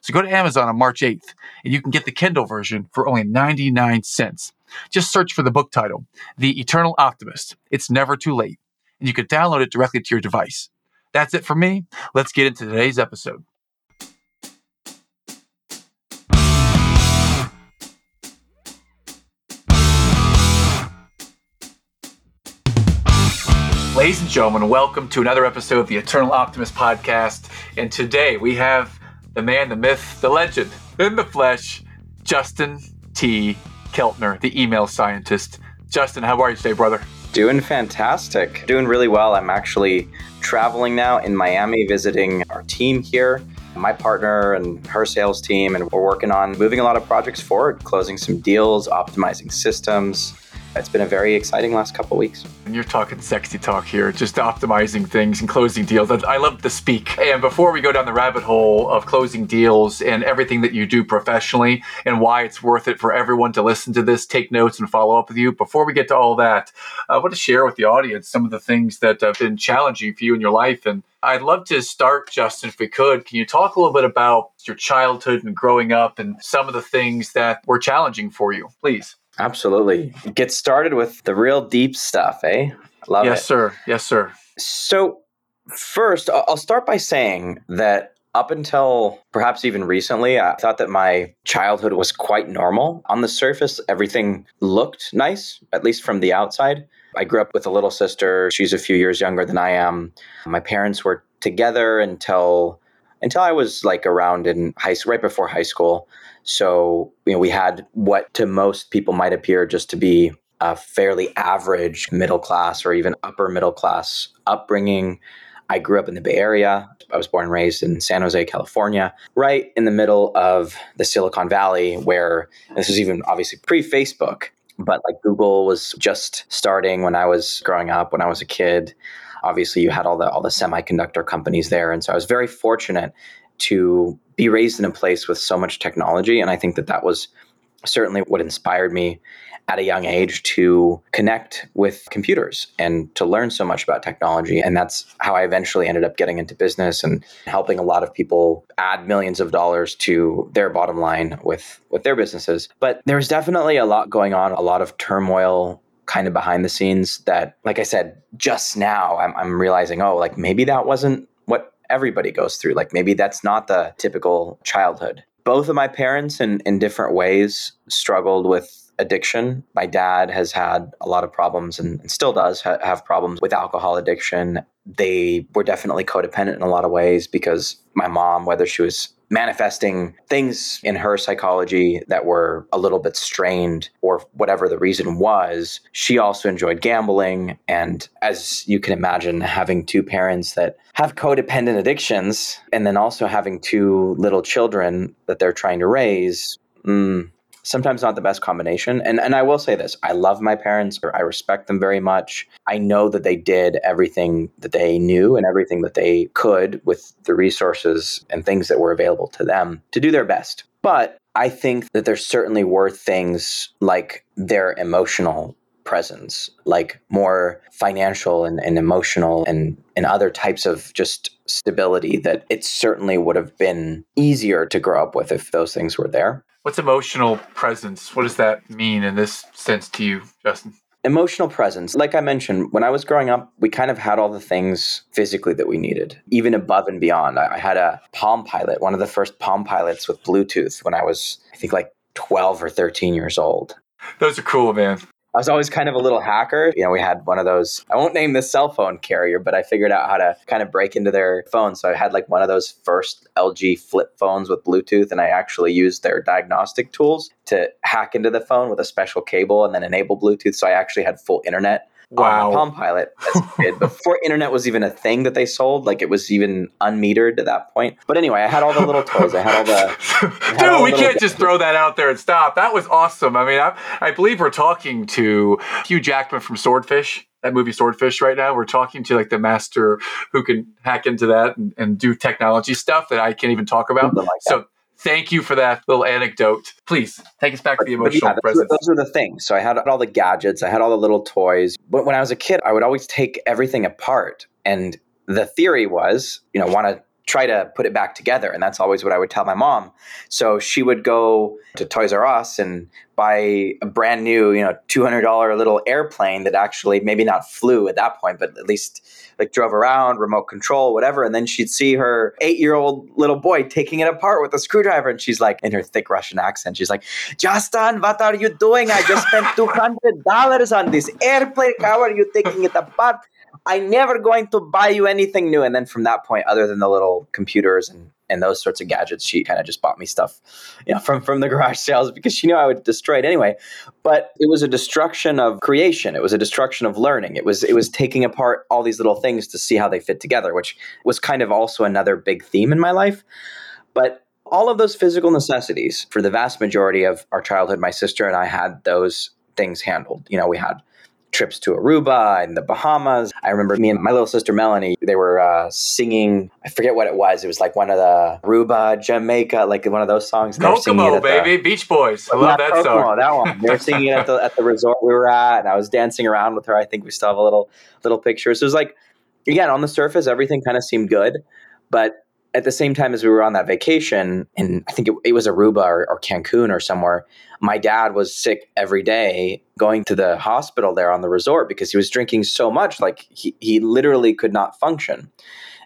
So go to Amazon on March 8th and you can get the Kindle version for only 99 cents. Just search for the book title, The Eternal Optimist. It's never too late. And you can download it directly to your device. That's it for me. Let's get into today's episode. Ladies and gentlemen, welcome to another episode of the Eternal Optimist podcast. And today we have the man, the myth, the legend in the flesh, Justin T. Keltner, the email scientist. Justin, how are you today, brother? Doing fantastic. Doing really well. I'm actually traveling now in Miami visiting our team here, my partner and her sales team, and we're working on moving a lot of projects forward, closing some deals, optimizing systems, it's been a very exciting last couple weeks. And you're talking sexy talk here, just optimizing things and closing deals. I love to speak. And before we go down the rabbit hole of closing deals and everything that you do professionally and why it's worth it for everyone to listen to this, take notes, and follow up with you, before we get to all that, I want to share with the audience some of the things that have been challenging for you in your life. And I'd love to start, Justin, if we could. Can you talk a little bit about your childhood and growing up and some of the things that were challenging for you, please? Absolutely. Get started with the real deep stuff, eh? Love yes, it. Yes, sir. Yes, sir. So, first, I'll start by saying that up until perhaps even recently, I thought that my childhood was quite normal. On the surface, everything looked nice, at least from the outside. I grew up with a little sister. She's a few years younger than I am. My parents were together until until I was like around in high school, right before high school. So, you know, we had what to most people might appear just to be a fairly average middle class or even upper middle class upbringing. I grew up in the Bay Area. I was born and raised in San Jose, California, right in the middle of the Silicon Valley, where this was even obviously pre Facebook, but like Google was just starting when I was growing up, when I was a kid. Obviously, you had all the all the semiconductor companies there, and so I was very fortunate to be raised in a place with so much technology. And I think that that was certainly what inspired me at a young age to connect with computers and to learn so much about technology. And that's how I eventually ended up getting into business and helping a lot of people add millions of dollars to their bottom line with, with their businesses. But there's definitely a lot going on, a lot of turmoil kind of behind the scenes that, like I said, just now I'm, I'm realizing, oh, like maybe that wasn't everybody goes through. Like maybe that's not the typical childhood. Both of my parents, in, in different ways, struggled with addiction. My dad has had a lot of problems and, still does ha- have problems with alcohol addiction. They were definitely codependent in a lot of ways because my mom, whether she was manifesting things in her psychology that were a little bit strained or whatever the reason was. She also enjoyed gambling. And as you can imagine, having two parents that have codependent addictions and then also having two little children that they're trying to raise. Mm, sometimes not the best combination. And and I will say this, I love my parents I respect them very much. I know that they did everything that they knew and everything that they could with the resources and things that were available to them to do their best. But I think that there certainly were things like their emotional presence, like more financial and, and emotional and, and other types of just stability that it certainly would have been easier to grow up with if those things were there. What's emotional presence? What does that mean in this sense to you, Justin? Emotional presence. Like I mentioned, when I was growing up, we kind of had all the things physically that we needed, even above and beyond. I had a Palm Pilot, one of the first Palm Pilots with Bluetooth when I was, I think, like 12 or 13 years old. Those are cool, man. I was always kind of a little hacker. You know, we had one of those, I won't name the cell phone carrier, but I figured out how to kind of break into their phone. So I had like one of those first LG flip phones with Bluetooth, and I actually used their diagnostic tools to hack into the phone with a special cable and then enable Bluetooth. So I actually had full internet wow. Palm Pilot before internet was even a thing that they sold. Like it was even unmetered at that point. But anyway, I had all the little toys. I had all the. Dude, all we can't just throw that out there and stop. That was awesome. I mean, I, I believe we're talking to Hugh Jackman from Swordfish that movie Swordfish right now. We're talking to like the master who can hack into that and, and do technology stuff that I can't even talk about. Like so thank you for that little anecdote. Please take us back but, to the emotional yeah, presence. Those are the things. So I had all the gadgets, I had all the little toys. But when I was a kid, I would always take everything apart. And the theory was, you know, want to try to put it back together. And that's always what I would tell my mom. So she would go to Toys R Us and buy a brand new, you know, $200 little airplane that actually maybe not flew at that point, but at least like drove around, remote control, whatever. And then she'd see her eight year old little boy taking it apart with a screwdriver. And she's like, in her thick Russian accent, she's like, Justin, what are you doing? I just spent $200 on this airplane. How are you taking it apart? I'm never going to buy you anything new. And then from that point, other than the little computers and and those sorts of gadgets, she kind of just bought me stuff, you know, from from the garage sales because she knew I would destroy it anyway. But it was a destruction of creation. It was a destruction of learning. It was it was taking apart all these little things to see how they fit together, which was kind of also another big theme in my life. But all of those physical necessities for the vast majority of our childhood, my sister and I had those things handled. You know, we had trips to Aruba and the Bahamas. I remember me and my little sister Melanie, they were uh, singing, I forget what it was. It was like one of the Aruba, Jamaica, like one of those songs. Kokomo, baby, the, Beach Boys. I love that Kokomo, song. That one. They were singing it at the, at the resort we were at, and I was dancing around with her. I think we still have a little little picture. So it was like, again, on the surface, everything kind of seemed good. But at the same time as we were on that vacation, and I think it, it was Aruba or, or, Cancun or somewhere, my dad was sick every day going to the hospital there on the resort because he was drinking so much, like he, he literally could not function.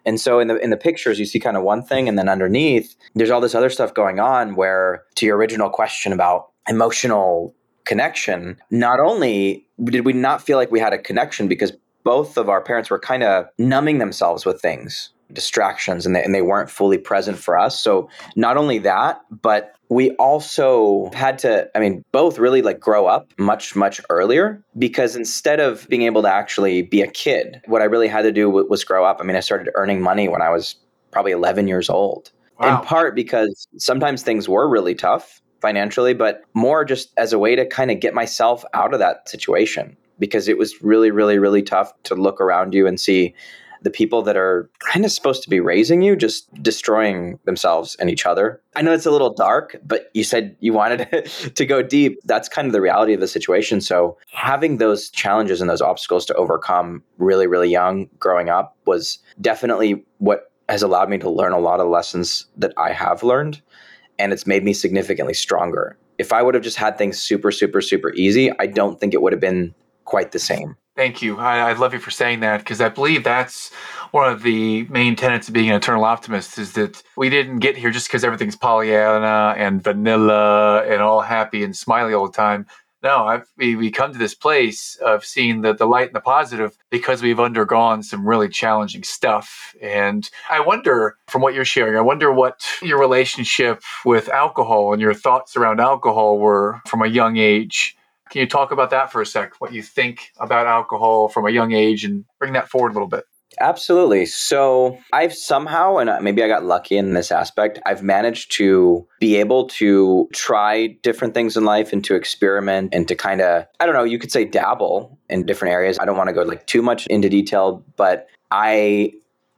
And so in the in the pictures, you see kind of one thing, and then underneath, there's all this other stuff going on. Where to your original question about emotional connection, not only did we not feel like we had a connection because both of our parents were kind of numbing themselves with things distractions and they, and they weren't fully present for us. So not only that, but we also had to, I mean, both really like grow up much, much earlier because instead of being able to actually be a kid, what I really had to do was grow up. I mean, I started earning money when I was probably 11 years old. Wow. In part because sometimes things were really tough financially, but more just as a way to kind of get myself out of that situation because it was really, really, really tough to look around you and see the people that are kind of supposed to be raising you just destroying themselves and each other. I know it's a little dark, but you said you wanted to go deep. That's kind of the reality of the situation. So having those challenges and those obstacles to overcome really, really young growing up was definitely what has allowed me to learn a lot of lessons that I have learned. And it's made me significantly stronger. If I would have just had things super, super, super easy, I don't think it would have been quite the same. Thank you. I, I love you for saying that because I believe that's one of the main tenets of being an eternal optimist is that we didn't get here just because everything's Pollyanna and vanilla and all happy and smiley all the time. No, I've, we, we come to this place of seeing the, the light and the positive because we've undergone some really challenging stuff. And I wonder, from what you're sharing, I wonder what your relationship with alcohol and your thoughts around alcohol were from a young age can you talk about that for a sec? What you think about alcohol from a young age and bring that forward a little bit? Absolutely. So I've somehow, and maybe I got lucky in this aspect, I've managed to be able to try different things in life and to experiment and to kind of, I don't know, you could say dabble in different areas. I don't want to go like too much into detail, but I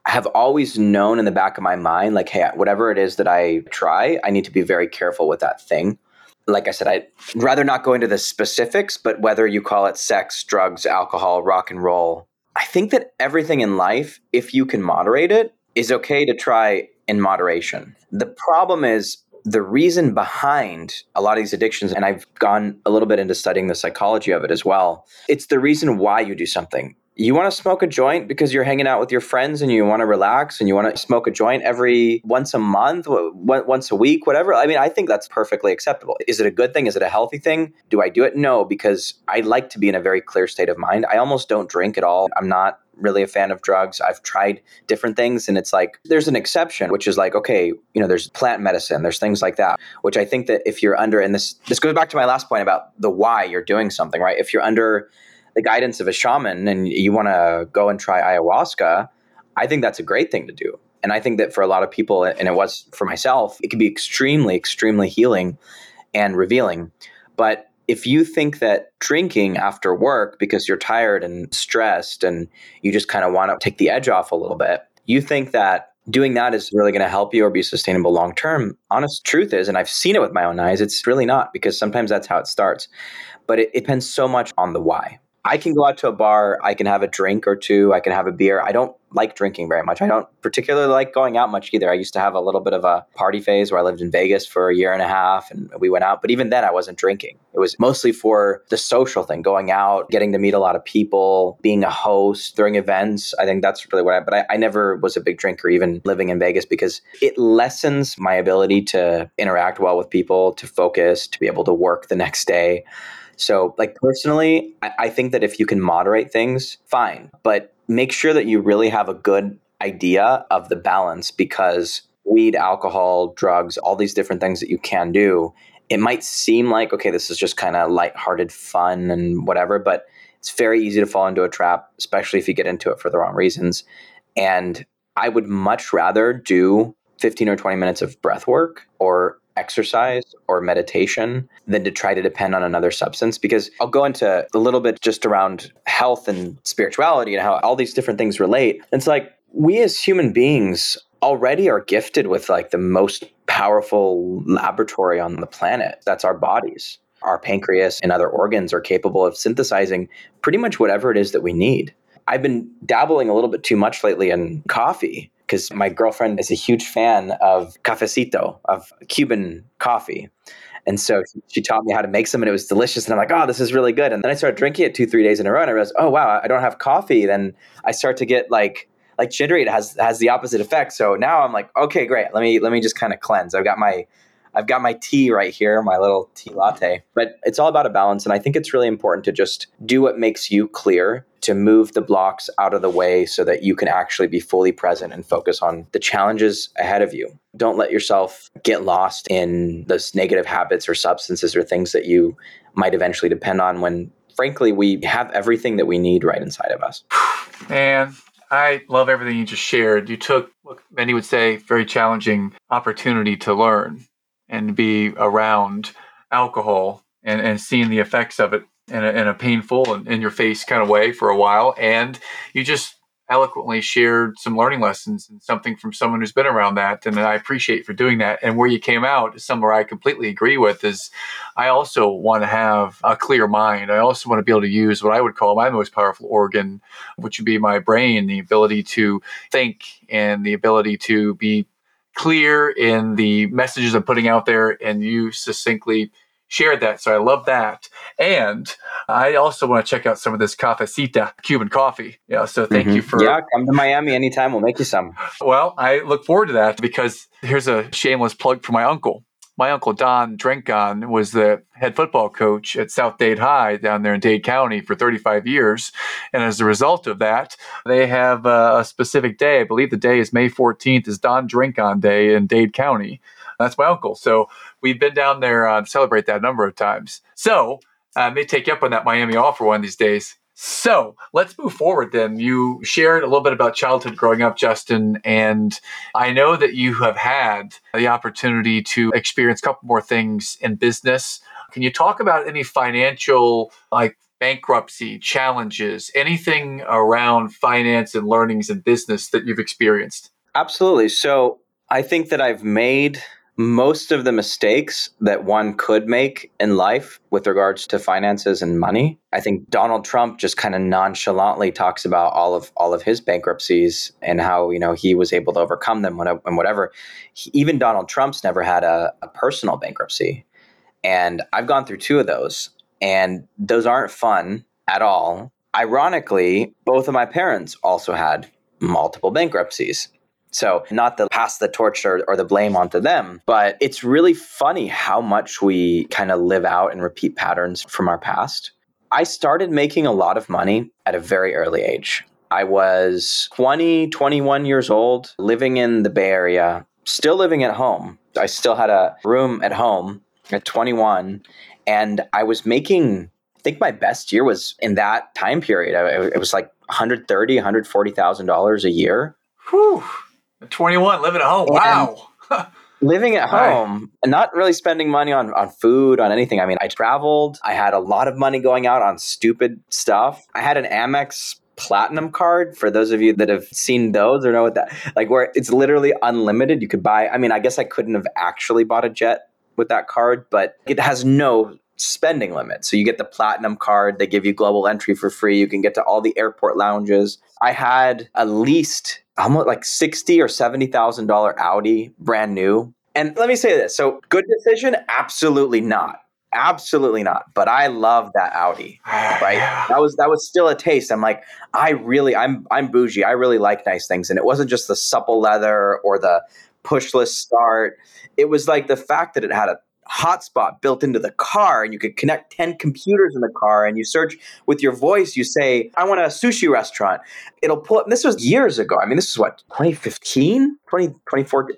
have always known in the back of my mind, like, hey, whatever it is that I try, I need to be very careful with that thing like I said, I'd rather not go into the specifics, but whether you call it sex, drugs, alcohol, rock and roll, I think that everything in life, if you can moderate it, is okay to try in moderation. The problem is the reason behind a lot of these addictions, and I've gone a little bit into studying the psychology of it as well, it's the reason why you do something you want to smoke a joint because you're hanging out with your friends and you want to relax and you want to smoke a joint every once a month, once a week, whatever. I mean, I think that's perfectly acceptable. Is it a good thing? Is it a healthy thing? Do I do it? No, because I like to be in a very clear state of mind. I almost don't drink at all. I'm not really a fan of drugs. I've tried different things and it's like there's an exception which is like okay, you know, there's plant medicine, there's things like that, which I think that if you're under and this this goes back to my last point about the why you're doing something, right? If you're under the guidance of a shaman and you want to go and try ayahuasca, I think that's a great thing to do. And I think that for a lot of people, and it was for myself, it can be extremely, extremely healing and revealing. But if you think that drinking after work because you're tired and stressed and you just kind of want to take the edge off a little bit, you think that doing that is really going to help you or be sustainable long term. Honest truth is, and I've seen it with my own eyes, it's really not because sometimes that's how it starts. But it, it depends so much on the why. I can go out to a bar, I can have a drink or two, I can have a beer. I don't like drinking very much. I don't particularly like going out much either. I used to have a little bit of a party phase where I lived in Vegas for a year and a half and we went out, but even then I wasn't drinking. It was mostly for the social thing, going out, getting to meet a lot of people, being a host during events. I think that's really what I, but I, I never was a big drinker even living in Vegas because it lessens my ability to interact well with people, to focus, to be able to work the next day. So, like personally, I, I think that if you can moderate things, fine. But make sure that you really have a good idea of the balance because weed, alcohol, drugs, all these different things that you can do, it might seem like, okay, this is just kind of lighthearted fun and whatever, but it's very easy to fall into a trap, especially if you get into it for the wrong reasons. And I would much rather do 15 or 20 minutes of breath work or exercise or meditation than to try to depend on another substance because I'll go into a little bit just around health and spirituality and how all these different things relate. It's like we as human beings already are gifted with like the most powerful laboratory on the planet. That's our bodies. Our pancreas and other organs are capable of synthesizing pretty much whatever it is that we need. I've been dabbling a little bit too much lately in coffee because my girlfriend is a huge fan of cafecito, of Cuban coffee. And so she taught me how to make some and it was delicious. And I'm like, oh, this is really good. And then I started drinking it two, three days in a row. And I realized, oh, wow, I don't have coffee. Then I start to get like, like jittery. It has, has the opposite effect. So now I'm like, okay, great. Let me, let me just kind of cleanse. I've got my, I've got my tea right here, my little tea latte. But it's all about a balance. And I think it's really important to just do what makes you clear, to move the blocks out of the way so that you can actually be fully present and focus on the challenges ahead of you. Don't let yourself get lost in those negative habits or substances or things that you might eventually depend on when, frankly, we have everything that we need right inside of us. And I love everything you just shared. You took what many would say very challenging opportunity to learn and be around alcohol and, and seeing the effects of it in a, in a painful and in your face kind of way for a while. And you just eloquently shared some learning lessons and something from someone who's been around that. And I appreciate for doing that. And where you came out somewhere I completely agree with is I also want to have a clear mind. I also want to be able to use what I would call my most powerful organ, which would be my brain, the ability to think and the ability to be clear in the messages I'm putting out there, and you succinctly shared that. So I love that. And I also want to check out some of this cafecita Cuban coffee. Yeah. So thank mm-hmm. you for Yeah, come to Miami anytime. We'll make you some. Well, I look forward to that because here's a shameless plug for my uncle my uncle Don Drinkon was the head football coach at South Dade High down there in Dade County for 35 years. And as a result of that, they have a specific day. I believe the day is May 14th, is Don Drinkon Day in Dade County. That's my uncle. So we've been down there uh, to celebrate that a number of times. So uh, I may take you up on that Miami offer one of these days. So let's move forward then. You shared a little bit about childhood growing up, Justin, and I know that you have had the opportunity to experience a couple more things in business. Can you talk about any financial, like bankruptcy challenges, anything around finance and learnings in business that you've experienced? Absolutely. So I think that I've made most of the mistakes that one could make in life with regards to finances and money. I think Donald Trump just kind of nonchalantly talks about all of all of his bankruptcies and how you know he was able to overcome them and whatever. He, even Donald Trump's never had a, a personal bankruptcy, and I've gone through two of those, and those aren't fun at all. Ironically, both of my parents also had multiple bankruptcies. So, not to pass the torch or, or the blame onto them, but it's really funny how much we kind of live out and repeat patterns from our past. I started making a lot of money at a very early age. I was 20, 21 years old, living in the Bay Area, still living at home. I still had a room at home at 21, and I was making I think my best year was in that time period. It was like 130, 140,000 dollars a year. Whew. 21, living at home. Wow. living at home and not really spending money on, on food, on anything. I mean, I traveled. I had a lot of money going out on stupid stuff. I had an Amex platinum card for those of you that have seen those or know what that like where it's literally unlimited you could buy i mean i guess i couldn't have actually bought a jet with that card but it has no spending limit so you get the platinum card they give you global entry for free you can get to all the airport lounges i had at least almost like 60 or 70 thousand dollar audi brand new and let me say this so good decision absolutely not absolutely not. But I love that Audi, right? That was that was still a taste. I'm like, I really, I'm I'm bougie. I really like nice things, and it wasn't just the supple leather or the pushless start. It was like the fact that it had a hotspot built into the car and you could connect 10 computers in the car and you search with your voice you say i want a sushi restaurant it'll pull up this was years ago i mean this is what 2015 20, 2014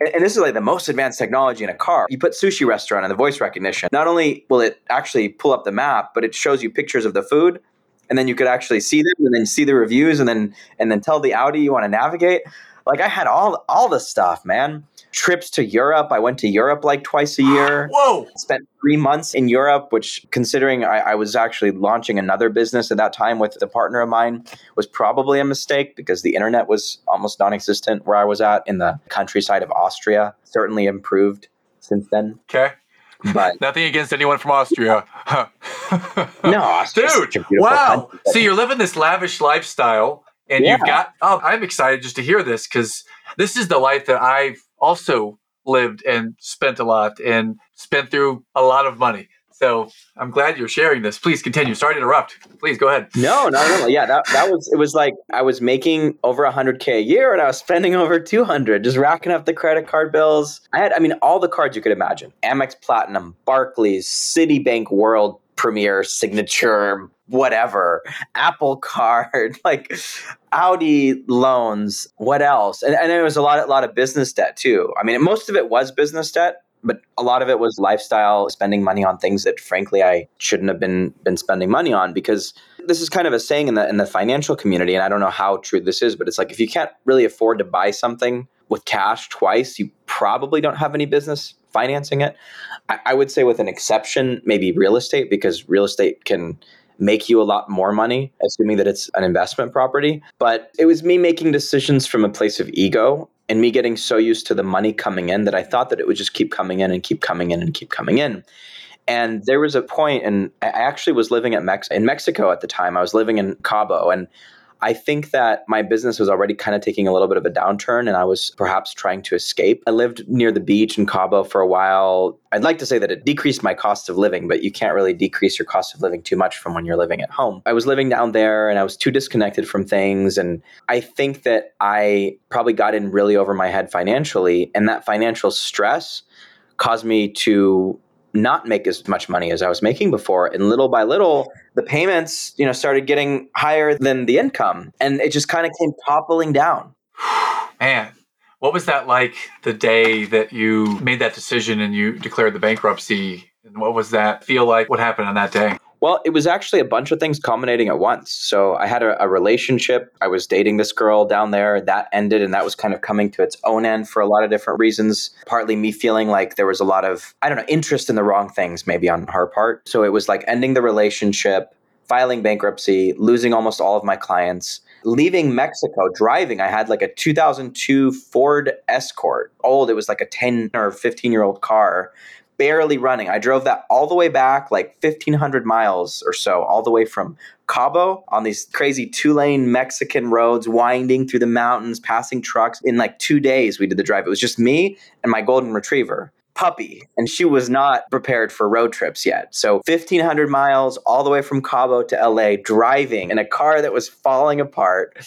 and, this is like the most advanced technology in a car. You put sushi restaurant and the voice recognition. Not only will it actually pull up the map, but it shows you pictures of the food, and then you could actually see them, and then see the reviews, and then and then tell the Audi you want to navigate. Like I had all all the stuff, man trips to Europe. I went to Europe like twice a year. Whoa! Spent three months in Europe, which, considering I, I, was actually launching another business at that time with a partner of mine, was probably a mistake because the internet was almost non existent where I was at in the countryside of Austria. Certainly improved since then. Okay. But nothing against anyone from Austria. no, dude. Wow. Country. So you're living this lavish lifestyle and yeah. you've got oh, I'm excited just to hear this because this is the life that I've also lived and spent a lot and spent through a lot of money. So I'm glad you're sharing this. Please continue. Sorry to interrupt. Please go ahead. No, no, no. Yeah, that, that was it. Was like I was making over 100k a year, and I was spending over 200, just racking up the credit card bills. I had, I mean, all the cards you could imagine: Amex Platinum, Barclays, Citibank World Premier, Signature, whatever, Apple Card, like Audi loans. What else? And, and there was a lot, a lot of business debt too. I mean, most of it was business debt, but a lot of it was lifestyle, spending money on things that frankly I shouldn't have been been spending money on because this is kind of a saying in the in the financial community, and I don't know how true this is, but it's like if you can't really afford to buy something with cash twice, you probably don't have any business financing it. I, I would say, with an exception, maybe real estate, because real estate can make you a lot more money, assuming that it's an investment property. But it was me making decisions from a place of ego and me getting so used to the money coming in that I thought that it would just keep coming in and keep coming in and keep coming in. And there was a point, and I actually was living at Mex- in Mexico at the time. I was living in Cabo, and I think that my business was already kind of taking a little bit of a downturn and I was perhaps trying to escape. I lived near the beach in Cabo for a while. I'd like to say that it decreased my cost of living, but you can't really decrease your cost of living too much from when you're living at home. I was living down there and I was too disconnected from things. And I think that I probably got in really over my head financially. And that financial stress caused me to not make as much money as I was making before. And little by little, the payments, you know, started getting higher than the income. And it just kind of came toppling down. Man, what was that like the day that you made that decision and you declared the bankruptcy? And what was that feel like? What happened on that day? Well, it was actually a bunch of things culminating at once. So I had a, a, relationship. I was dating this girl down there. That ended, and that was kind of coming to its own end for a lot of different reasons. Partly me feeling like there was a lot of, I don't know, interest in the wrong things maybe on her part. So it was like ending the relationship, filing bankruptcy, losing almost all of my clients. Leaving Mexico, driving, I had like a 2002 Ford Escort. Old, it was like a 10 or 15 year old car barely running. I drove that all the way back, like 1,500 miles or so, all the way from Cabo on these crazy two lane Mexican roads, winding through the mountains, passing trucks. In like two days, we did the drive. It was just me and my golden retriever. Puppy, and she was not prepared for road trips yet. So 1,500 miles all the way from Cabo to LA, driving in a car that was falling apart.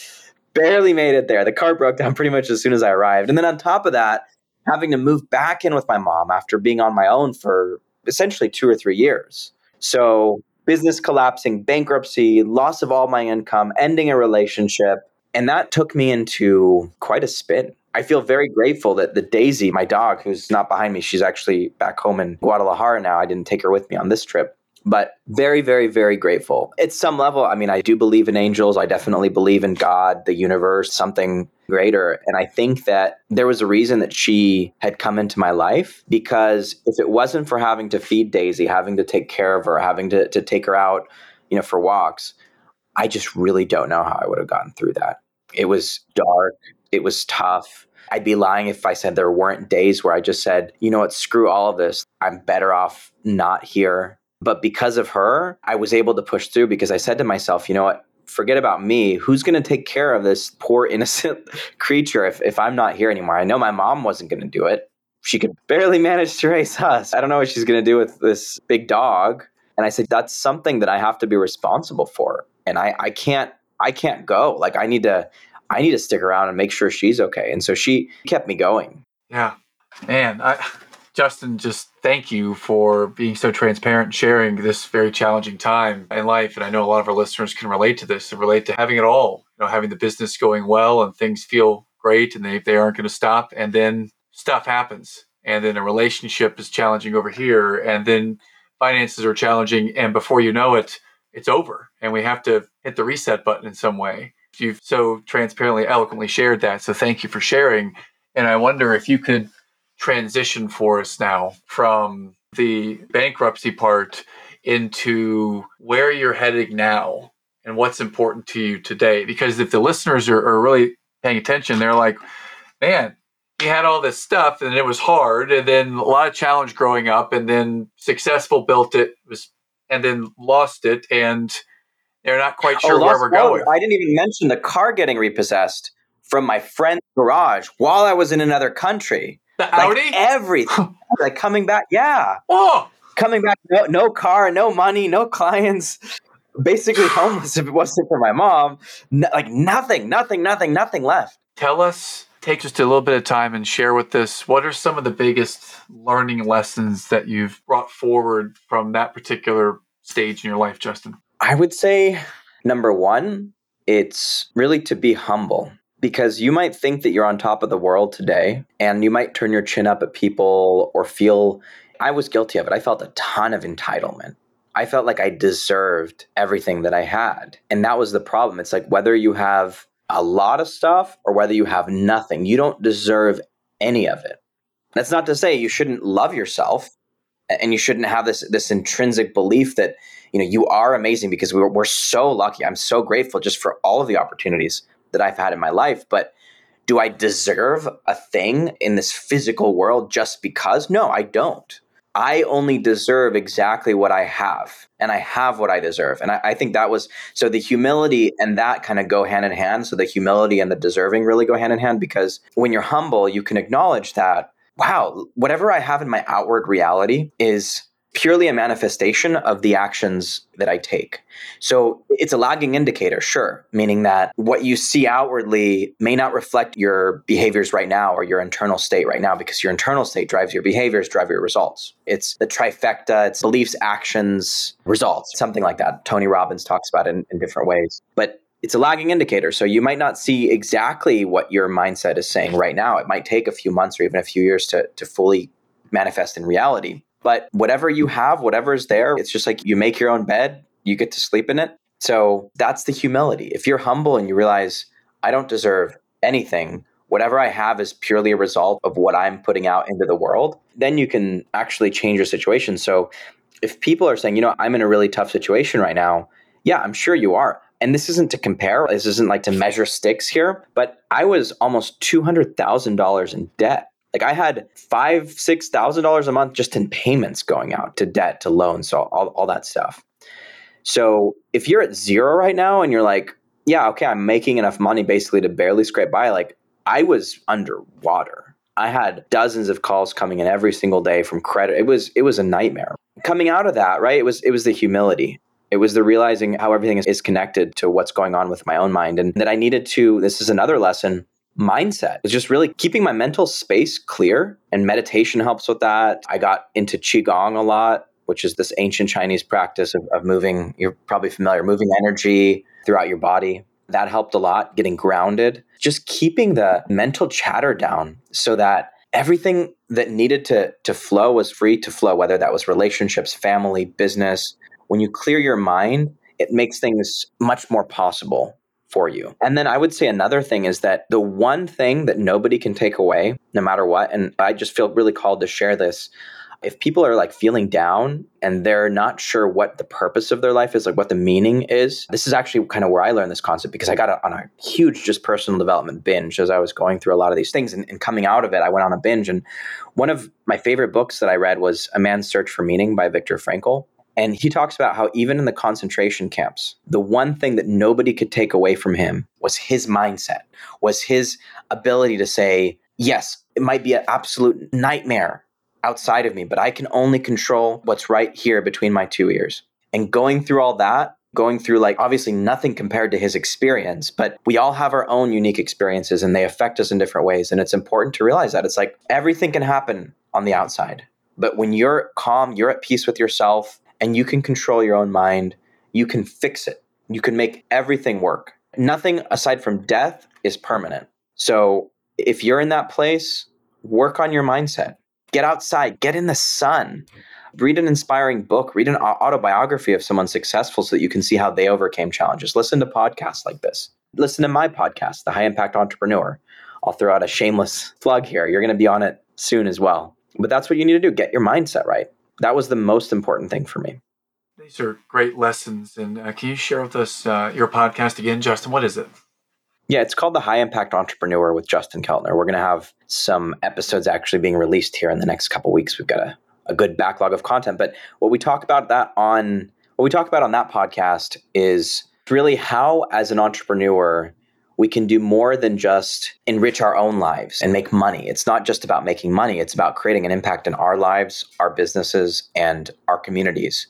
Barely made it there. The car broke down pretty much as soon as I arrived. And then on top of that, having to move back in with my mom after being on my own for essentially two or three years. So, business collapsing, bankruptcy, loss of all my income, ending a relationship. And that took me into quite a spin. I feel very grateful that the Daisy, my dog, who's not behind me, she's actually back home in Guadalajara now. I didn't take her with me on this trip. But very, very, very grateful. At some level, I mean, I do believe in angels. I definitely believe in God, the universe, something greater. And I think that there was a reason that she had come into my life because if it wasn't for having to feed Daisy, having to take care of her, having to, to take her out, you know, for walks, I just really don't know how I would have gotten through that. It was dark. It was tough. I'd be lying if I said there weren't days where I just said, you know what, screw all of this. I'm better off not here. But because of her, I was able to push through because I said to myself, you know what, forget about me. Who's going to take care of this poor innocent creature if, if I'm not here anymore? I know my mom wasn't going to do it. She could barely manage to raise us. I don't know what she's going to do with this big dog. And I said, that's something that I have to be responsible for. And I, I can't I can't go. Like I need to I need to stick around and make sure she's okay. And so she kept me going. Yeah. Man, I, Justin, just thank you for being so transparent and sharing this very challenging time in life. And I know a lot of our listeners can relate to this and relate to having it all, you know, having the business going well and things feel great and they, they aren't going to stop. And then stuff happens. And then a relationship is challenging over here. And then finances are challenging. And before you know it, it's over. And we have to hit the reset button in some way you've so transparently, eloquently shared that. So thank you for sharing. And I wonder if you could transition for us now from the bankruptcy part into where you're heading now and what's important to you today. Because if the listeners are, are really paying attention, they're like, man, he had all this stuff and it was hard and then a lot of challenge growing up and then successful built it was and then lost it and they're not quite sure oh, where we're going. I didn't even mention the car getting repossessed from my friend's garage while I was in another country. The like Audi? Everything. like coming back. Yeah. Oh. Coming back, no, no car, no money, no clients. Basically homeless if it wasn't for my mom. No, like nothing, nothing, nothing, nothing left. Tell us, take just a little bit of time and share with us what are some of the biggest learning lessons that you've brought forward from that particular stage in your life, Justin? I would say number one, it's really to be humble because you might think that you're on top of the world today and you might turn your chin up at people or feel I was guilty of it. I felt a ton of entitlement. I felt like I deserved everything that I had. And that was the problem. It's like whether you have a lot of stuff or whether you have nothing, you don't deserve any of it. That's not to say you shouldn't love yourself and you shouldn't have this this intrinsic belief that you know you are amazing because we're, we're so lucky i'm so grateful just for all of the opportunities that i've had in my life but do i deserve a thing in this physical world just because? No i don't. I only deserve exactly what i have and i have what i deserve. And i, I think that was so the humility and that kind of go hand in hand. So the humility and the deserving really go hand in hand because when you're humble you can acknowledge that wow, whatever I have in my outward reality is purely a manifestation of the actions that I take. So it's a lagging indicator, sure, meaning that what you see outwardly may not reflect your behaviors right now or your internal state right now because your internal state drives your behaviors, drive your results. It's the trifecta, it's beliefs, actions, results, something like that. Tony Robbins talks about it in, in different ways. But it's a lagging indicator. So you might not see exactly what your mindset is saying right now. It might take a few months or even a few years to, to fully manifest in reality. But whatever you mm-hmm. have, whatever is there, it's just like you make your own bed, you get to sleep in it. So that's the humility. If you're humble and you realize, I don't deserve anything, whatever I have is purely a result of what I'm putting out into the world, then you can actually change your situation. So if people are saying, you know, I'm in a really tough situation right now, yeah, I'm sure you are and this isn't to compare, this isn't like to measure sticks here, but I was almost $200,000 in debt. Like I had five, six thousand dollars a month just in payments going out to debt, to loans, so all, all that stuff. So if you're at zero right now and you're like, yeah, okay, I'm making enough money basically to barely scrape by, like I was underwater. I had dozens of calls coming in every single day from credit. It was it was a nightmare. Coming out of that, right? It was it was the humility. It was the realizing how everything is, connected to what's going on with my own mind and that I needed to, this is another lesson, mindset. It's just really keeping my mental space clear and meditation helps with that. I got into Qigong a lot, which is this ancient Chinese practice of, of moving, you're probably familiar, moving energy throughout your body. That helped a lot, getting grounded, just keeping the mental chatter down so that everything that needed to, to flow was free to flow, whether that was relationships, family, business, when you clear your mind, it makes things much more possible for you. And then I would say another thing is that the one thing that nobody can take away, no matter what, and I just feel really called to share this. If people are like feeling down and they're not sure what the purpose of their life is, like what the meaning is, this is actually kind of where I learned this concept because I got a, on a huge just personal development binge as I was going through a lot of these things. And, and coming out of it, I went on a binge. And one of my favorite books that I read was A Man's Search for Meaning by Viktor Frankl. And he talks about how even in the concentration camps, the one thing that nobody could take away from him was his mindset, was his ability to say, yes, it might be an absolute nightmare outside of me, but I can only control what's right here between my two ears. And going through all that, going through like obviously nothing compared to his experience, but we all have our own unique experiences and they affect us in different ways. And it's important to realize that it's like everything can happen on the outside. But when you're calm, you're at peace with yourself, and you can control your own mind, you can fix it. You can make everything work. Nothing aside from death is permanent. So if you're in that place, work on your mindset. Get outside, get in the sun. Read an inspiring book, read an autobiography of someone successful so that you can see how they overcame challenges. Listen to podcasts like this. Listen to my podcast, The High Impact Entrepreneur. I'll throw out a shameless plug here. You're going to be on it soon as well. But that's what you need to do get your mindset right that was the most important thing for me. These are great lessons. And uh, can you share with us uh, your podcast again, Justin? What is it? Yeah, it's called The High Impact Entrepreneur with Justin Keltner. We're going to have some episodes actually being released here in the next couple weeks. We've got a, a good backlog of content. But what we talk about that on what we talk about on that podcast is really how as an entrepreneur we can do more than just enrich our own lives and make money. It's not just about making money, it's about creating an impact in our lives, our businesses, and our communities.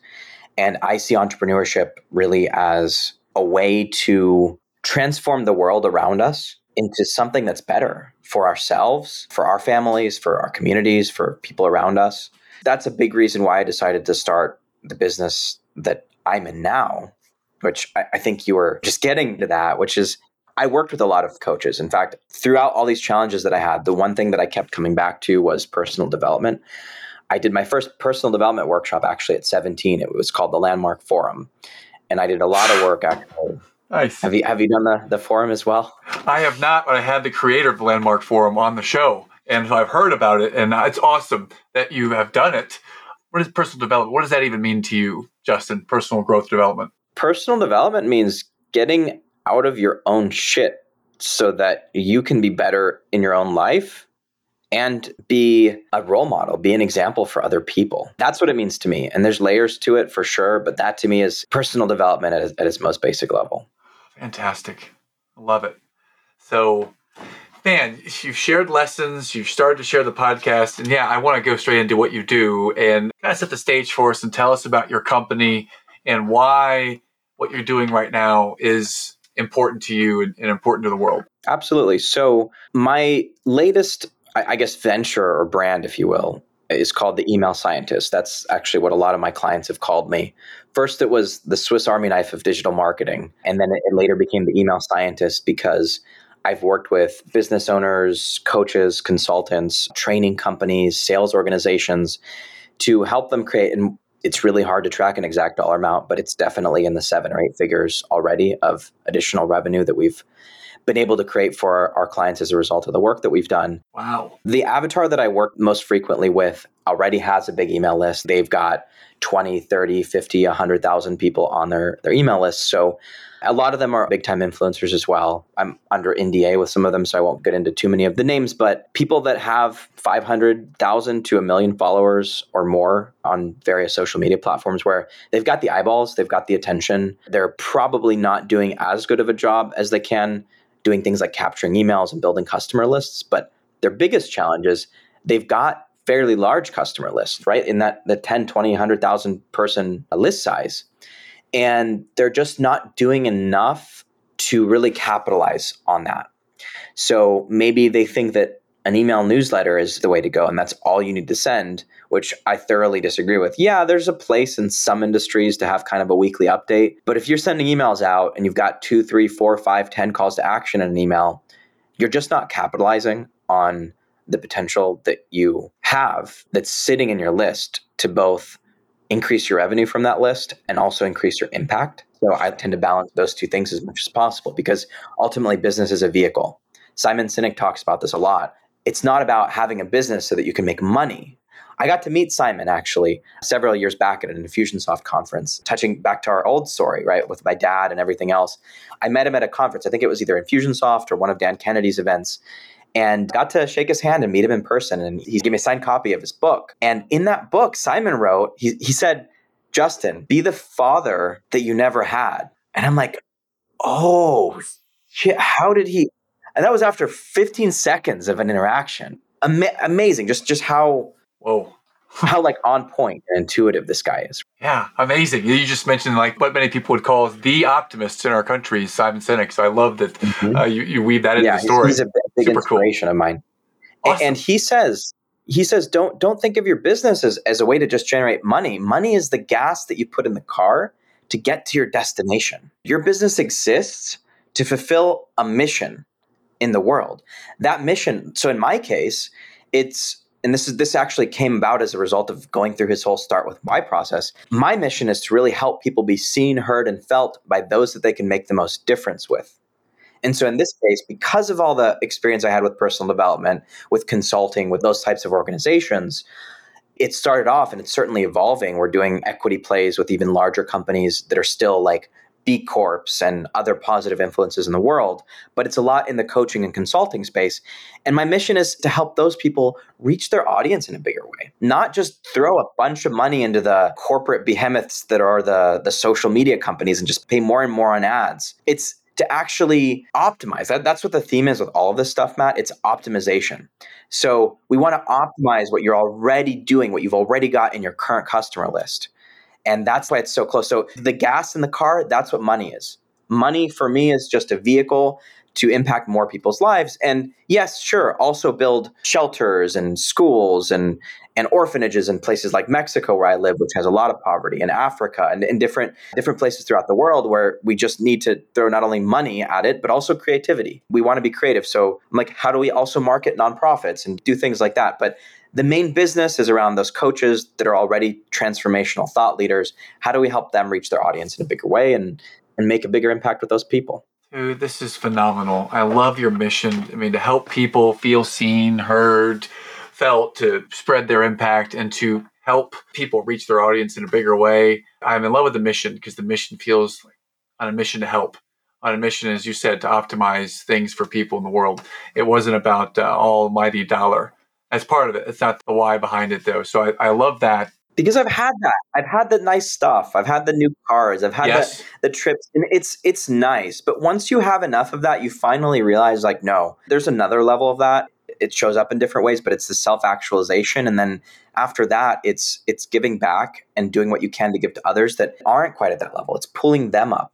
And I see entrepreneurship really as a way to transform the world around us into something that's better for ourselves, for our families, for our communities, for people around us. That's a big reason why I decided to start the business that I'm in now, which I, think you were just getting to that, which is I worked with a lot of coaches. In fact, throughout all these challenges that I had, the one thing that I kept coming back to was personal development. I did my first personal development workshop actually at 17. It was called the Landmark Forum. And I did a lot of work actually. Nice. Have you have you done the, the forum as well? I have not, but I had the creator of the Landmark Forum on the show. And so I've heard about it, and it's awesome that you have done it. What is personal development? What does that even mean to you, Justin? Personal growth development. Personal development means getting out of your own shit so that you can be better in your own life and be a role model, be an example for other people. That's what it means to me. And there's layers to it for sure, but that to me is personal development at, at its most basic level. Fantastic. Love it. So, man, you've shared lessons, you've started to share the podcast, and yeah, I want to go straight into what you do and kind of set the stage for us and tell us about your company and why what you're doing right now is important to you and, and important to the world? Absolutely. So, my latest, I, I guess, venture or brand, if you will, is called the email scientist. That's actually what a lot of my clients have called me. First, it was the Swiss Army knife of digital marketing. And then it later became the email scientist because I've worked with business owners, coaches, consultants, training companies, sales organizations to help them create. And it's really hard to track an exact dollar amount, but it's definitely in the seven or eight figures already of additional revenue that we've been able to create for our clients as a result of the work that we've done. Wow. The avatar that I work most frequently with already has a big email list. They've got 20, 30, 50, 100,000 people on their, their email list. So a lot of them are big time influencers as well. I'm under NDA with some of them, so I won't get into too many of the names, but people that have 500,000 to a million followers or more on various social media platforms where they've got the eyeballs, they've got the attention. They're probably not doing as good of a job as they can doing things like capturing emails and building customer lists, but their biggest challenge is they've got fairly large customer lists, right? In that the 10, 20, 100,000 person list size and they're just not doing enough to really capitalize on that. So maybe they think that an email newsletter is the way to go and that's all you need to send, which I thoroughly disagree with. Yeah, there's a place in some industries to have kind of a weekly update, but if you're sending emails out and you've got two, three, four, five, ten calls to action in an email, you're just not capitalizing on the potential that you have that's sitting in your list to both increase your revenue from that list and also increase your impact. So I tend to balance those two things as much as possible because ultimately business is a vehicle. Simon Sinek talks about this a lot. It's not about having a business so that you can make money. I got to meet Simon actually several years back at an Infusionsoft conference, touching back to our old story, right, with my dad and everything else. I met him at a conference. I think it was either Infusionsoft or one of Dan Kennedy's events and got to shake his hand and meet him in person. And he gave me a signed copy of his book. And in that book, Simon wrote, he, he said, Justin, be the father that you never had. And I'm like, oh, shit, how did he? And that was after 15 seconds of an interaction. Ama- amazing, just just how whoa how like on point and intuitive this guy is. Yeah, amazing. You just mentioned like what many people would call the optimists in our country, Simon Sinek. So I love that mm-hmm. uh, you, you weave that into yeah, the story. He's a big Super inspiration cool. of mine. Awesome. And he says he says don't don't think of your business as, as a way to just generate money. Money is the gas that you put in the car to get to your destination. Your business exists to fulfill a mission in the world. That mission, so in my case, it's and this is this actually came about as a result of going through his whole start with why process. My mission is to really help people be seen, heard, and felt by those that they can make the most difference with. And so in this case, because of all the experience I had with personal development, with consulting, with those types of organizations, it started off and it's certainly evolving. We're doing equity plays with even larger companies that are still like B Corps and other positive influences in the world, but it's a lot in the coaching and consulting space. And my mission is to help those people reach their audience in a bigger way, not just throw a bunch of money into the corporate behemoths that are the, the social media companies and just pay more and more on ads. It's to actually optimize. That, that's what the theme is with all of this stuff, Matt. It's optimization. So we want to optimize what you're already doing, what you've already got in your current customer list. And that's why it's so close. So the gas in the car, that's what money is. Money for me is just a vehicle to impact more people's lives. And yes, sure, also build shelters and schools and and orphanages in places like Mexico where I live, which has a lot of poverty, and Africa and in different different places throughout the world where we just need to throw not only money at it, but also creativity. We want to be creative. So I'm like, how do we also market nonprofits and do things like that? But the main business is around those coaches that are already transformational thought leaders. How do we help them reach their audience in a bigger way and, and make a bigger impact with those people? Dude, this is phenomenal. I love your mission. I mean, to help people feel seen, heard, felt, to spread their impact, and to help people reach their audience in a bigger way. I'm in love with the mission because the mission feels like on a mission to help, on a mission, as you said, to optimize things for people in the world. It wasn't about uh, almighty dollar as part of it. It's not the why behind it though. So I, I love that. Because I've had that. I've had the nice stuff. I've had the new cars. I've had yes. the, the trips. And it's it's nice. But once you have enough of that, you finally realize like, no, there's another level of that. It shows up in different ways, but it's the self-actualization. And then after that, it's it's giving back and doing what you can to give to others that aren't quite at that level. It's pulling them up.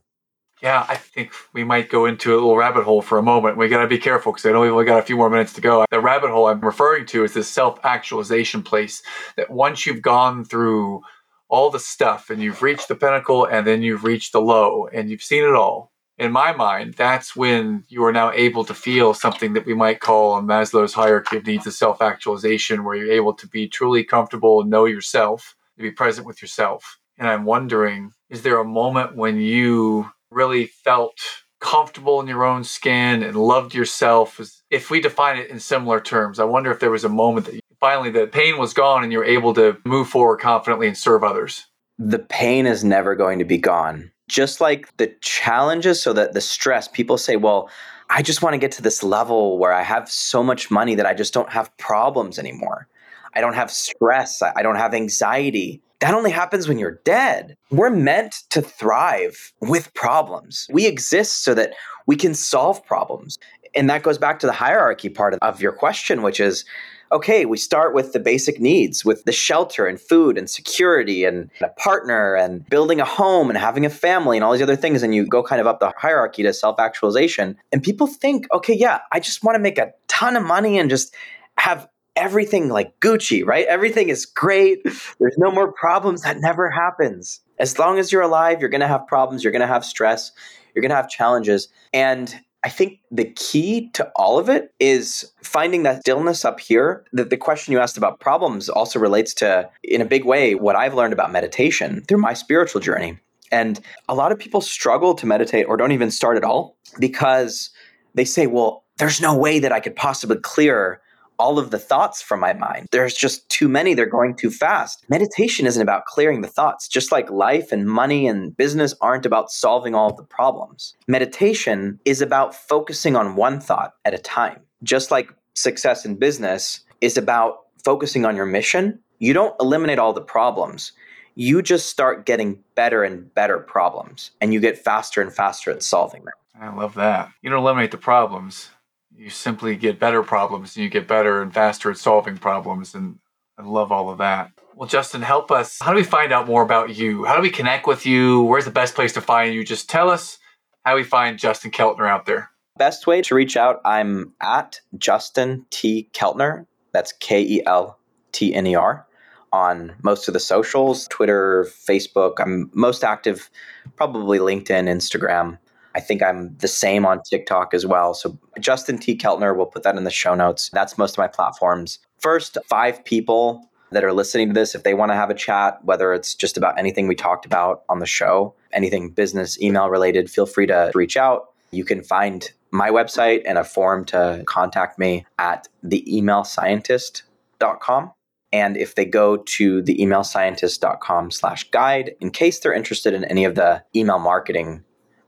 Yeah, I think we might go into a little rabbit hole for a moment. We got to be careful because I know we've only got a few more minutes to go. The rabbit hole I'm referring to is this self actualization place that once you've gone through all the stuff and you've reached the pinnacle and then you've reached the low and you've seen it all, in my mind, that's when you are now able to feel something that we might call Maslow's hierarchy of needs of self actualization, where you're able to be truly comfortable and know yourself, to be present with yourself. And I'm wondering, is there a moment when you really felt comfortable in your own skin and loved yourself if we define it in similar terms i wonder if there was a moment that you, finally the pain was gone and you're able to move forward confidently and serve others. The pain is never going to be gone. Just like the challenges so that the stress people say well i just want to get to this level where i have so much money that i just don't have problems anymore. I don't have stress. I don't have anxiety that only happens when you're dead. We're meant to thrive with problems. We exist so that we can solve problems. And that goes back to the hierarchy part of your question, which is okay, we start with the basic needs, with the shelter and food and security and a partner and building a home and having a family and all these other things. And you go kind of up the hierarchy to self actualization. And people think, okay, yeah, I just want to make a ton of money and just have everything like Gucci, right? Everything is great. There's no more problems. That never happens. As long as you're alive, you're going to have problems. You're going to have stress. You're going to have challenges. And I think the key to all of it is finding that stillness up here. The, the question you asked about problems also relates to, in a big way, what I've learned about meditation through my spiritual journey. And a lot of people struggle to meditate or don't even start at all because they say, well, there's no way that I could possibly clear all of the thoughts from my mind. There's just too many, they're going too fast. Meditation isn't about clearing the thoughts, just like life and money and business aren't about solving all of the problems. Meditation is about focusing on one thought at a time. Just like success in business is about focusing on your mission, you don't eliminate all the problems. You just start getting better and better problems, and you get faster and faster at solving them. I love that. You don't eliminate the problems you simply get better problems and you get better and faster at solving problems. And I love all of that. Well, Justin, help us. How do we find out more about you? How do we connect with you? Where's the best place to find you? Just tell us how we find Justin Keltner out there. Best way to reach out, I'm at Justin T. Keltner. That's K E L T N E R on most of the socials Twitter, Facebook. I'm most active, probably LinkedIn, Instagram. I think I'm the same on TikTok as well. So Justin T. Keltner, we'll put that in the show notes. That's most of my platforms. First, five people that are listening to this, if they want to have a chat, whether it's just about anything we talked about on the show, anything business, email related, feel free to reach out. You can find my website and a form to contact me at theemailscientist.com. And if they go to the emailscientist.com slash guide, in case they're interested in any of the email marketing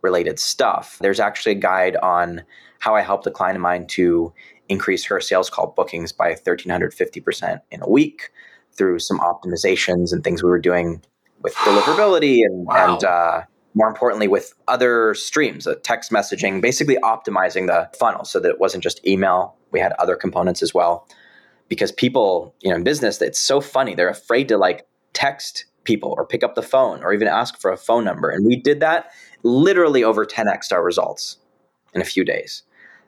related stuff. There's actually a guide on how I helped a client of mine to increase her sales call bookings by 1350% in a week through some optimizations and things we were doing with deliverability and, wow. and uh, more importantly with other streams uh, text messaging basically optimizing the funnel so that it wasn't just email we had other components as well because people you know in business it's so funny they're afraid to like text people or pick up the phone or even ask for a phone number. And we did that literally over 10x our results in a few days.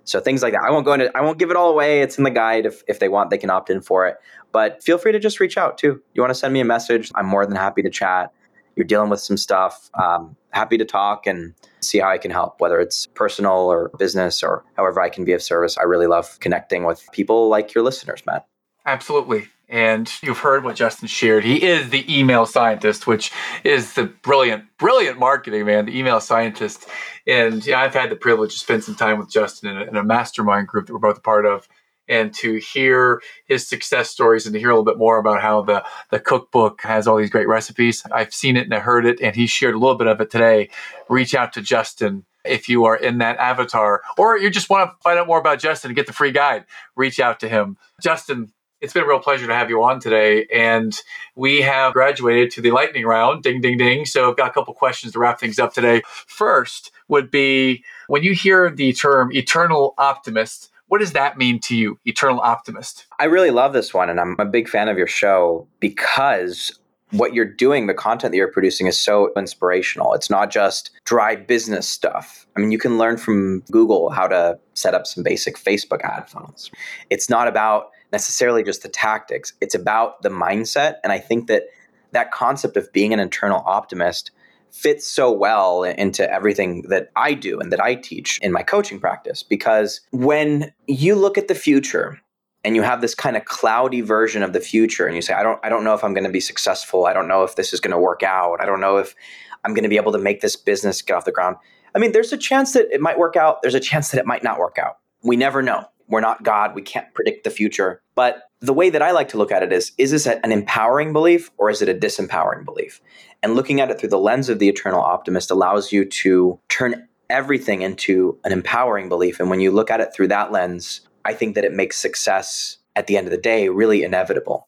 So things like that. I won't go into I won't give it all away. It's in the guide. If if they want, they can opt in for it. But feel free to just reach out too. You want to send me a message, I'm more than happy to chat. You're dealing with some stuff. Um, happy to talk and see how I can help, whether it's personal or business or however I can be of service. I really love connecting with people like your listeners, Matt. Absolutely. And you've heard what Justin shared. He is the email scientist, which is the brilliant, brilliant marketing, man, the email scientist. And yeah, I've had the privilege to spend some time with Justin in a, in a mastermind group that we're both a part of and to hear his success stories and to hear a little bit more about how the, the cookbook has all these great recipes. I've seen it and I heard it, and he shared a little bit of it today. Reach out to Justin if you are in that avatar, or you just want to find out more about Justin and get the free guide. Reach out to him. Justin, it's been a real pleasure to have you on today. And we have graduated to the lightning round. Ding, ding, ding. So I've got a couple questions to wrap things up today. First would be when you hear the term eternal optimist, what does that mean to you, eternal optimist? I really love this one. And I'm a big fan of your show because what you're doing, the content that you're producing is so inspirational. It's not just dry business stuff. I mean, you can learn from Google how to set up some basic Facebook ad funnels. It's not about necessarily just the tactics. It's about the mindset. And I think that that concept of being an eternal optimist fits so well into everything that I do and that I teach in my coaching practice. Because when you look at the future and you have this kind of cloudy version of the future and you say, I don't, I don't know if I'm going to be successful. I don't know if this is going to work out. I don't know if I'm going to be able to make this business get off the ground. I mean, there's a chance that it might work out. There's a chance that it might not work out. We never know. We're not God. We can't predict the future. But the way that I like to look at it is is this an empowering belief or is it a disempowering belief? And looking at it through the lens of the eternal optimist allows you to turn everything into an empowering belief. And when you look at it through that lens, I think that it makes success at the end of the day really inevitable.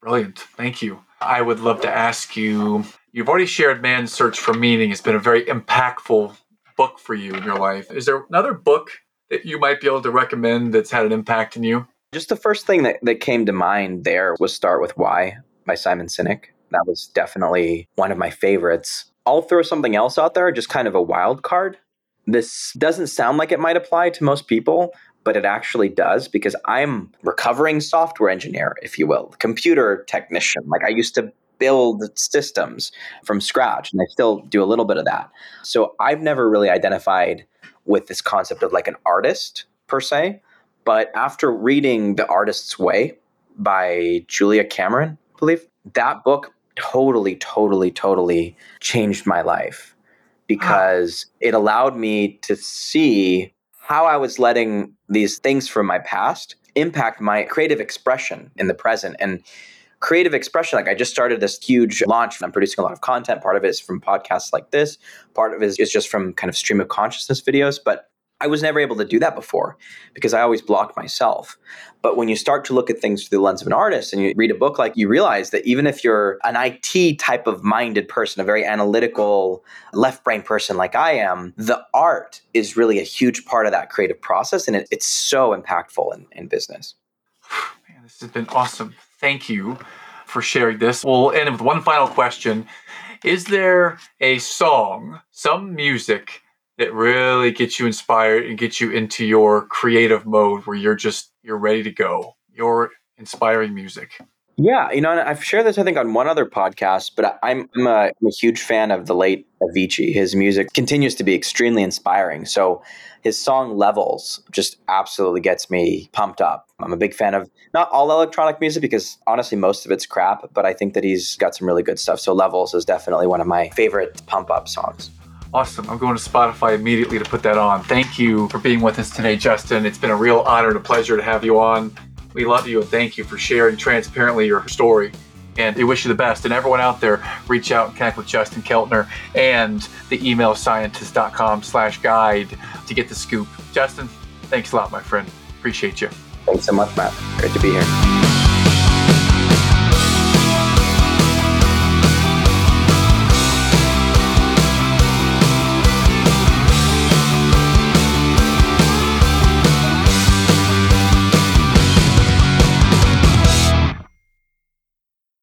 Brilliant. Thank you. I would love to ask you you've already shared Man's Search for Meaning. It's been a very impactful book for you in your life. Is there another book that you might be able to recommend that's had an impact in you? Just the first thing that, that came to mind there was Start with Why by Simon Sinek. That was definitely one of my favorites. I'll throw something else out there, just kind of a wild card. This doesn't sound like it might apply to most people, but it actually does because I'm recovering software engineer, if you will, computer technician. Like I used to build systems from scratch and I still do a little bit of that. So I've never really identified with this concept of like an artist per se. But after reading The Artist's Way by Julia Cameron, I believe, that book totally, totally, totally changed my life because wow. it allowed me to see how I was letting these things from my past impact my creative expression in the present. And creative expression, like I just started this huge launch. I'm producing a lot of content. Part of it is from podcasts like this, part of it is just from kind of stream of consciousness videos. But I was never able to do that before because I always blocked myself. But when you start to look at things through the lens of an artist and you read a book like you realize that even if you're an IT type of minded person, a very analytical left brain person like I am, the art is really a huge part of that creative process and it, it's so impactful in, in business. This has been awesome. Thank you for sharing this. We'll end with one final question. Is there a song, some music that really gets you inspired and gets you into your creative mode where you're just you're ready to go your inspiring music yeah you know i've shared this i think on one other podcast but i'm, I'm, a, I'm a huge fan of the late avicii his music continues to be extremely inspiring so his song levels just absolutely gets me pumped up i'm a big fan of not all electronic music because honestly most of it's crap but i think that he's got some really good stuff so levels is definitely one of my favorite pump up songs Awesome. I'm going to Spotify immediately to put that on. Thank you for being with us today, Justin. It's been a real honor and a pleasure to have you on. We love you and thank you for sharing transparently your story. And we wish you the best. And everyone out there, reach out and connect with Justin Keltner and the email scientist.com slash guide to get the scoop. Justin, thanks a lot, my friend. Appreciate you. Thanks so much, Matt. Great to be here.